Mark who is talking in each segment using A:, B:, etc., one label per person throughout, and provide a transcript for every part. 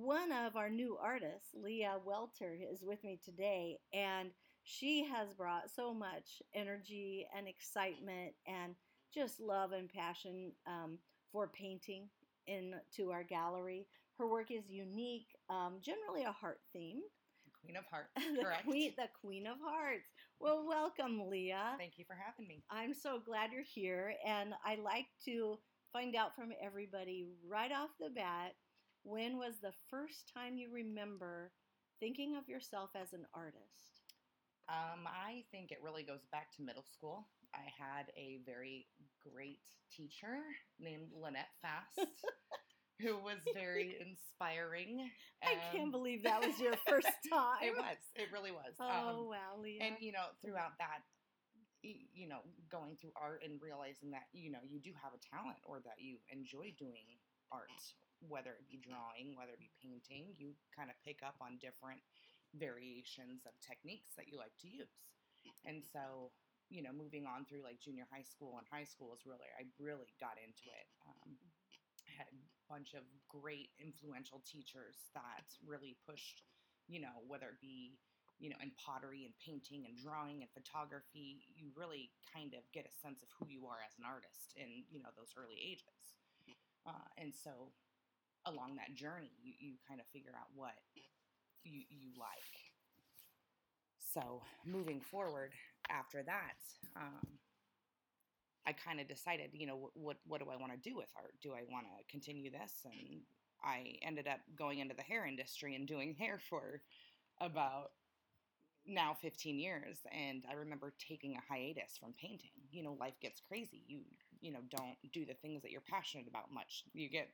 A: One of our new artists, Leah Welter, is with me today, and she has brought so much energy and excitement and just love and passion um, for painting into our gallery. Her work is unique, um, generally a heart theme.
B: Queen of Hearts,
A: the
B: correct?
A: Queen, the Queen of Hearts. Well, welcome, Leah.
B: Thank you for having me.
A: I'm so glad you're here, and I like to find out from everybody right off the bat when was the first time you remember thinking of yourself as an artist?
B: Um, I think it really goes back to middle school. I had a very great teacher named Lynette Fast. who was very inspiring.
A: I can't believe that was your first time.
B: it was. It really was.
A: Oh, um, wow, Leah.
B: And, you know, throughout that, you know, going through art and realizing that, you know, you do have a talent or that you enjoy doing art, whether it be drawing, whether it be painting, you kind of pick up on different variations of techniques that you like to use. And so, you know, moving on through like junior high school and high school is really, I really got into it. Um, had a bunch of great influential teachers that really pushed, you know, whether it be, you know, in pottery and painting and drawing and photography, you really kind of get a sense of who you are as an artist in, you know, those early ages. Uh, and so along that journey, you, you kind of figure out what you, you like. So moving forward after that, um, I kind of decided, you know, what what do I want to do with art? Do I want to continue this? And I ended up going into the hair industry and doing hair for about now 15 years and i remember taking a hiatus from painting you know life gets crazy you you know don't do the things that you're passionate about much you get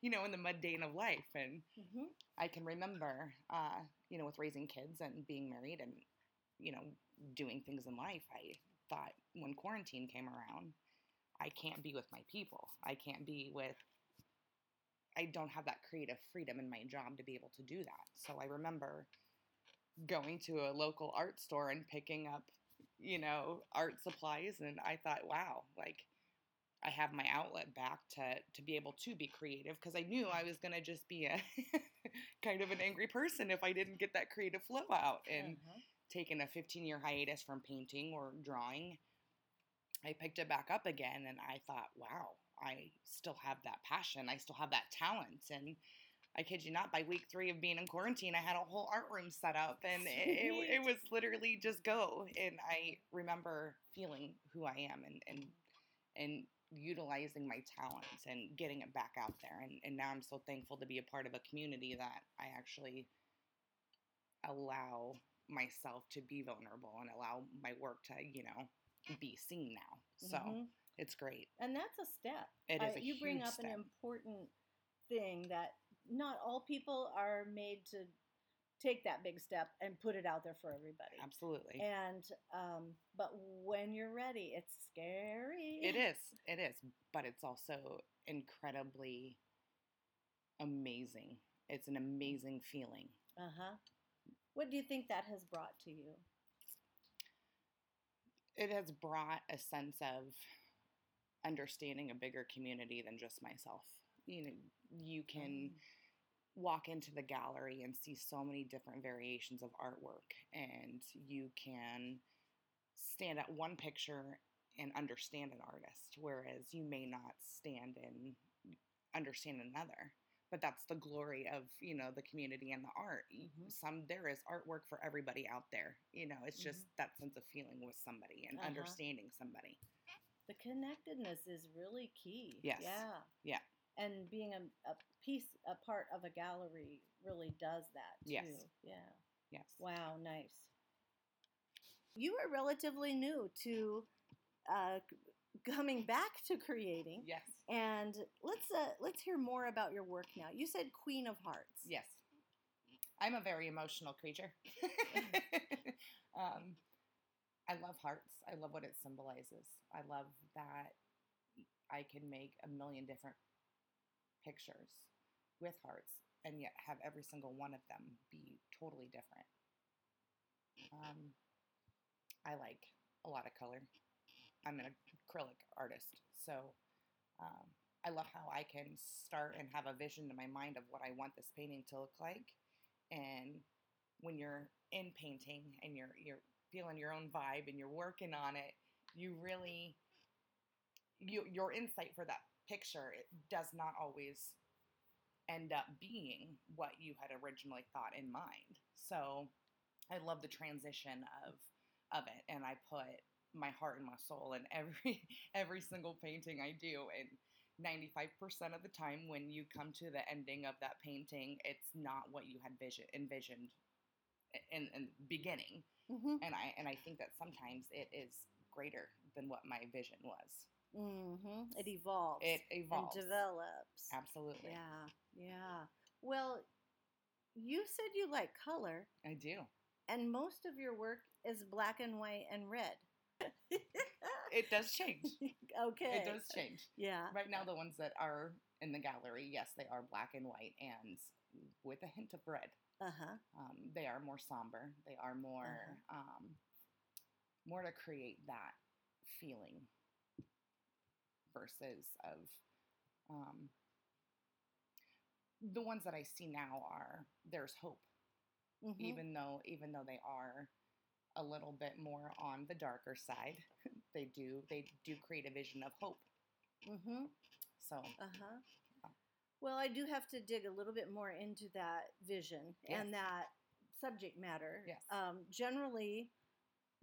B: you know in the mundane of life and mm-hmm. i can remember uh, you know with raising kids and being married and you know doing things in life i thought when quarantine came around, I can't be with my people. I can't be with I don't have that creative freedom in my job to be able to do that. So I remember going to a local art store and picking up, you know, art supplies and I thought, wow, like I have my outlet back to to be able to be creative because I knew I was going to just be a kind of an angry person if I didn't get that creative flow out and uh-huh taken a 15 year hiatus from painting or drawing, I picked it back up again and I thought, wow, I still have that passion. I still have that talent. And I kid you not, by week three of being in quarantine, I had a whole art room set up and it, it, was literally just go. And I remember feeling who I am and, and, and utilizing my talents and getting it back out there. And, and now I'm so thankful to be a part of a community that I actually allow myself to be vulnerable and allow my work to, you know, be seen now. So mm-hmm. it's great.
A: And that's a step.
B: It is. Uh,
A: you bring up
B: step.
A: an important thing that not all people are made to take that big step and put it out there for everybody.
B: Absolutely.
A: And um, but when you're ready, it's scary.
B: It is. It is. But it's also incredibly amazing. It's an amazing feeling.
A: Uh huh. What do you think that has brought to you?
B: It has brought a sense of understanding a bigger community than just myself. You know, you can mm. Walk into the gallery and see so many different variations of artwork, and you can stand at one picture and understand an artist, whereas you may not stand and understand another. But that's the glory of you know the community and the art. Mm-hmm. some there is artwork for everybody out there you know it's just mm-hmm. that sense of feeling with somebody and uh-huh. understanding somebody.
A: The connectedness is really key.
B: Yes.
A: Yeah.
B: Yeah
A: and being a, a piece a part of a gallery really does that too
B: yes
A: yeah
B: yes
A: wow nice you are relatively new to uh, coming back to creating.
B: Yes.
A: And let's uh, let's hear more about your work now. You said Queen of Hearts.
B: Yes. I'm a very emotional creature. um, I love hearts. I love what it symbolizes. I love that I can make a million different pictures with hearts and yet have every single one of them be totally different. Um, I like a lot of color. I'm an acrylic artist, so um, I love how I can start and have a vision in my mind of what I want this painting to look like. And when you're in painting and you're you're feeling your own vibe and you're working on it, you really you, your insight for that picture it does not always end up being what you had originally thought in mind. So I love the transition of of it and I put my heart and my soul in every every single painting I do and 95% of the time when you come to the ending of that painting it's not what you had vision envisioned in, in the beginning
A: Mm-hmm.
B: and I and I think that sometimes it is greater than what my vision was
A: Mm-hmm. It evolves.
B: it evolves
A: and develops.
B: absolutely
A: Yeah, yeah. Well, you said you like color,
B: I do
A: and most of your work is black and white and red.
B: it does change
A: okay.
B: it does change
A: Yeah.
B: right now the ones that are in the gallery yes they are black and white and with a hint of red
A: Uh huh.
B: um, they are more somber they are more um, more to create that feeling versus of um, the ones that i see now are there's hope
A: Mhm.
B: even though even though they are a little bit more on the darker side they do they do create a vision of hope
A: Mm-hmm.
B: so
A: Uh huh. Well, I do have to dig a little bit more into that vision and that subject matter.
B: Yes.
A: Um, generally,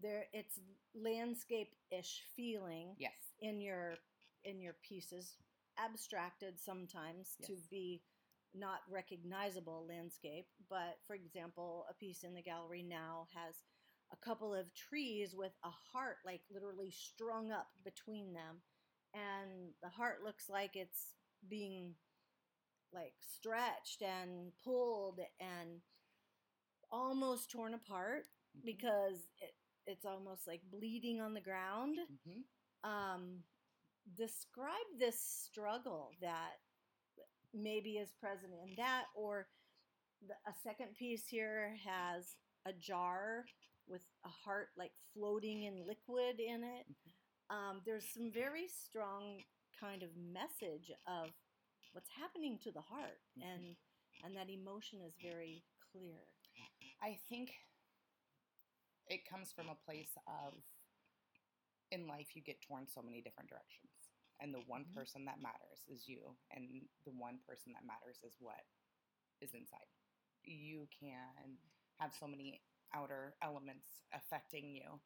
A: there it's landscape-ish feeling
B: yes
A: in your in your pieces, abstracted sometimes to be not recognizable landscape. But for example, a piece in the gallery now has a couple of trees with a heart like literally strung up between them, and the heart looks like it's being like stretched and pulled and almost torn apart
B: Mhm.
A: because it, it's almost like bleeding on the ground
B: Mhm.
A: um, describe this struggle that maybe is present in that, or the, a second piece here has a jar with a heart like floating in liquid in it. Um, there's some very strong kind of message of what's happening to the heart,
B: Mhm.
A: and and that emotion is very clear.
B: I think it comes from a place of in life you get torn so many different directions. And the one
A: Mhm.
B: person that matters is you, and the one person that matters is what is inside. You can have so many outer elements affecting you.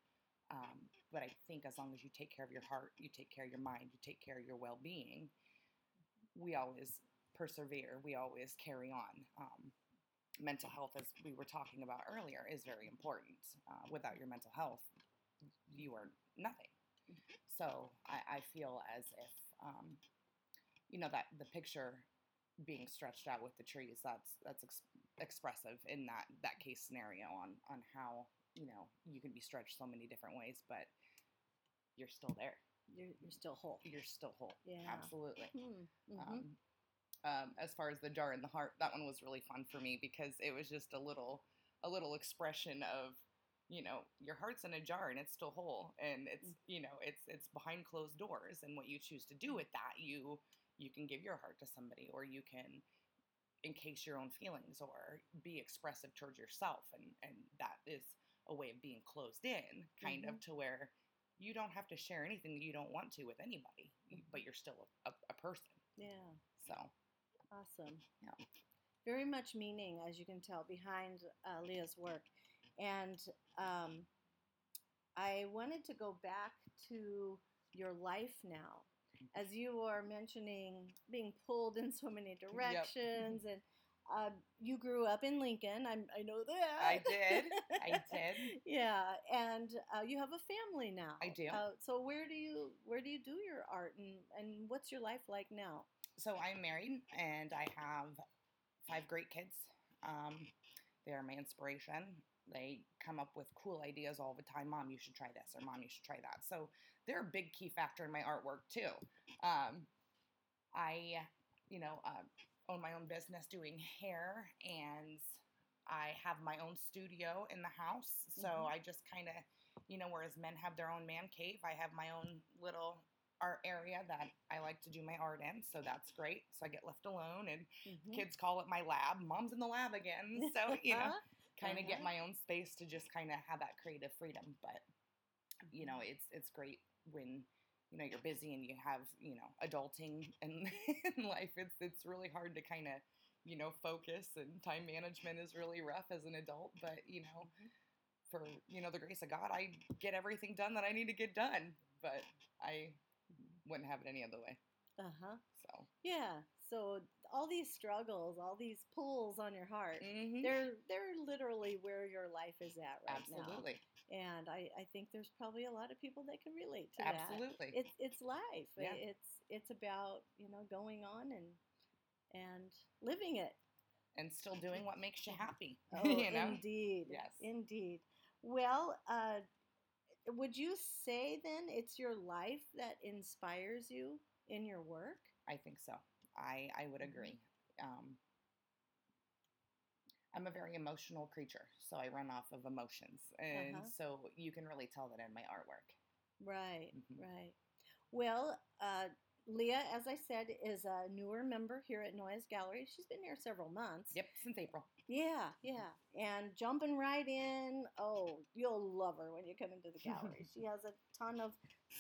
B: Um, but I think as long as you take care of your heart, you take care of your mind, you take care of your well being, we always persevere, we always carry on. Um, mental health, as we were talking about earlier, is very important. Uh, without your mental health, you are nothing. So I, I feel as if, um, you know, that the picture being stretched out with the trees, that's that's ex- expressive in that that case scenario on on how you know you can be stretched so many different ways, but you're still there.
A: You're, you're still whole.
B: You're still whole.
A: Yeah.
B: Absolutely.
A: Hmm. Mhm.
B: Um, um, as far as the jar in the heart, that one was really fun for me because it was just a little, a little expression of, you know, your heart's in a jar and it's still whole, and it's,
A: Mm.
B: you know, it's it's behind closed doors, and what you choose to do with that, you you can give your heart to somebody, or you can encase your own feelings, or be expressive towards yourself, and and that is a way of being closed in, kind of to where you don't have to share anything you don't want to with anybody, but you're still a, a, a person.
A: yeah.
B: So.
A: Awesome.
B: Yeah.
A: Very much meaning, as you can tell, behind uh, Leah's work. And um, I wanted to go back to your life now. As you are mentioning being pulled in so many directions, and uh, you grew up in Lincoln. I'm, I know that.
B: I did. I did.
A: yeah, and uh, you have a family now.
B: I do.
A: Uh, so where do you where do you do your art, and and what's your life like now?
B: So I'm married and I have five great kids. Um, They are my inspiration. They come up with cool ideas all the time. Mom, you should try this, or Mom, you should try that. So they're a big key factor in my artwork too. Um, I, you know, uh, own my own business doing hair, and I have my own studio in the house. So
A: Mhm.
B: I just kind of, you know, whereas men have their own man cave, I have my own little art area that I like to do my art in. So that's great. So I get left alone, and
A: Mhm.
B: kids call it my lab. Mom's in the lab again. So, you know, kind of get my own space to just kind of have that creative freedom. But, you know, it's it's great when you know you're busy and you have you know adulting and in life. It's it's really hard to kind of you know focus and time management is really rough as an adult. But you know,
A: Mhm.
B: for you know the grace of God, I get everything done that I need to get done. But I wouldn't have it any other way.
A: Uh-huh.
B: So
A: Yeah. So all these struggles, all these pulls on your heart,
B: mhm.
A: they're they're literally where your life is at right now.
B: absolutely,
A: And I, I think there's probably a lot of people that can relate to that.
B: absolutely.
A: It's it's life.
B: Yeah.
A: It's it's about, you know, going on and and living it.
B: and still doing what makes you happy.
A: Oh,
B: you know?
A: indeed.
B: Yes.
A: Indeed. Well, uh, would you say then it's your life that inspires you in your work?
B: I think so. I I would
A: Mhm.
B: agree. Um, I'm a very emotional creature, so I run off of emotions, and
A: Uh-huh.
B: so you can really tell that in my artwork.
A: Right,
B: Mhm.
A: right. Well, uh, Leah, as I said, is a newer member here at Noyes Gallery. She's been here several months.
B: Yep, since April.
A: Yeah, yeah. And jumping right in, oh, you'll love her when you come into the gallery. she has a ton of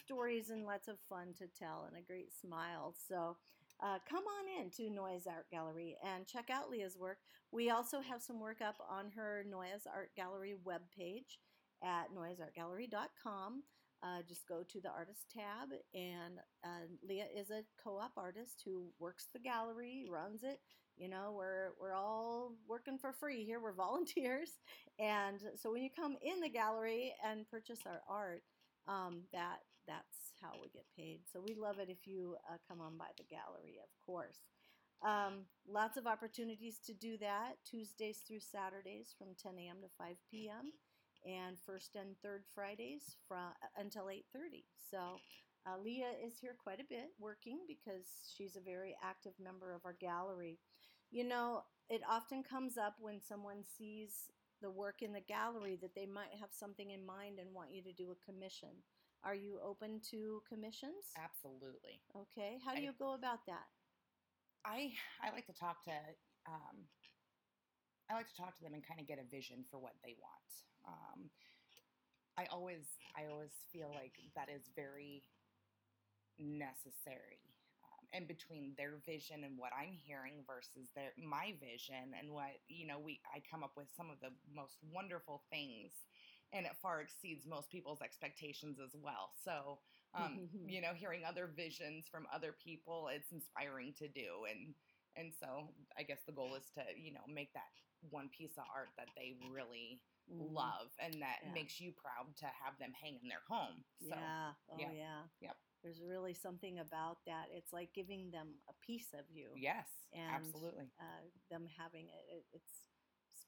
A: stories and lots of fun to tell and a great smile. So uh, come on in to Noyes Art Gallery and check out Leah's work. We also have some work up on her Noyes Art Gallery webpage at noyesartgallery.com. Uh, just go to the artist tab, and uh, Leah is a co-op artist who works the gallery, runs it, you know we're we're all working for free here we're volunteers and so when you come in the gallery and purchase our art um, that that's how we get paid. So we love it if you uh, come on by the gallery of course. Um, lots of opportunities to do that tuesdays through saturdays from 10 a.m to 5 p.m and first and third fridays from until 8.30 so uh, leah is here quite a bit working because she's a very active member of our gallery. You know, it often comes up when someone sees the work in the gallery that they might have something in mind and want you to do a commission. Are you open to commissions?
B: Absolutely.
A: Okay. How do
B: I-
A: you go about that?
B: I I like to talk to um, I like to talk to them and kind of get a vision for what they want. Um, I always I always feel like that is very necessary. Um, and between their vision and what I'm hearing versus their my vision and what you know we I come up with some of the most wonderful things and it far exceeds most people's expectations as well. So um, you know, hearing other visions from other people, it's inspiring to do. And and so I guess the goal is to you know make that one piece of art that they really
A: Mhm.
B: love and that
A: Yeah.
B: makes you proud to have them hang in their home. So
A: yeah. Oh,
B: yeah.
A: yeah.
B: Yep.
A: There's really something about that. It's like giving them a piece of you.
B: yes,
A: And,
B: absolutely,
A: Uh, them having it. it. It's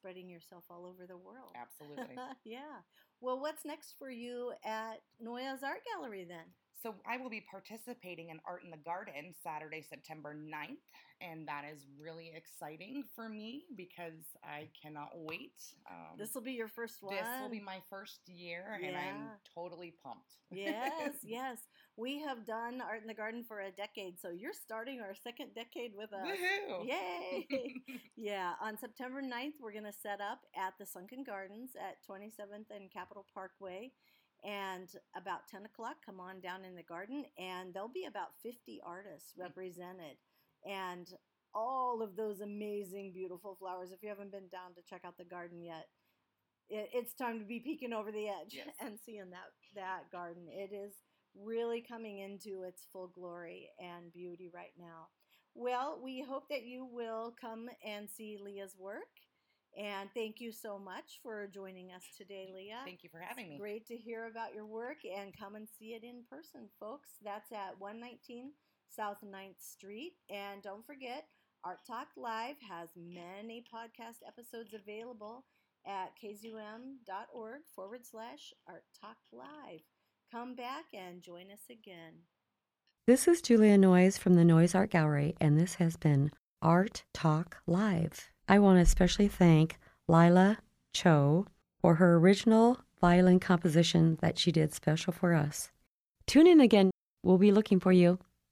A: spreading yourself all over the world.
B: absolutely.
A: yeah. Well, what's next for you at Noyes Art Gallery then?
B: So I will be participating in Art in the Garden Saturday, September 9th, and that is really exciting for me because I cannot wait. Um,
A: This will be your first one.
B: This will be my first year, and I'm totally pumped.
A: yes, yes. We have done Art in the Garden for a decade, so you're starting our second decade with us.
B: Woohoo!
A: Yay! yeah, on September 9th, we're going to set up at the Sunken Gardens at 27th and Capitol Parkway. And about 10 o'clock, come on down in the garden, and there'll be about 50 artists mm. represented. And all of those amazing, beautiful flowers. If you haven't been down to check out the garden yet, it, it's time to be peeking over the edge
B: Yes.
A: and seeing that, that garden. It is really coming into its full glory and beauty right now. Well, we hope that you will come and see Leah's work. And thank you so much for joining us today, Leah.
B: Thank you for having me.
A: Great to hear about your work and come and see it in person, folks. That's at 119 South 9th Street. And don't forget, Art Talk Live has many podcast episodes available at kzum.org forward slash Art Talk Live. Come back and join us again.
C: This is Julia Noyes from the Noyes Art Gallery, and this has been Art Talk Live. I want to especially thank Lila Cho for her original violin composition that she did special for us. Tune in again. We'll be looking for you.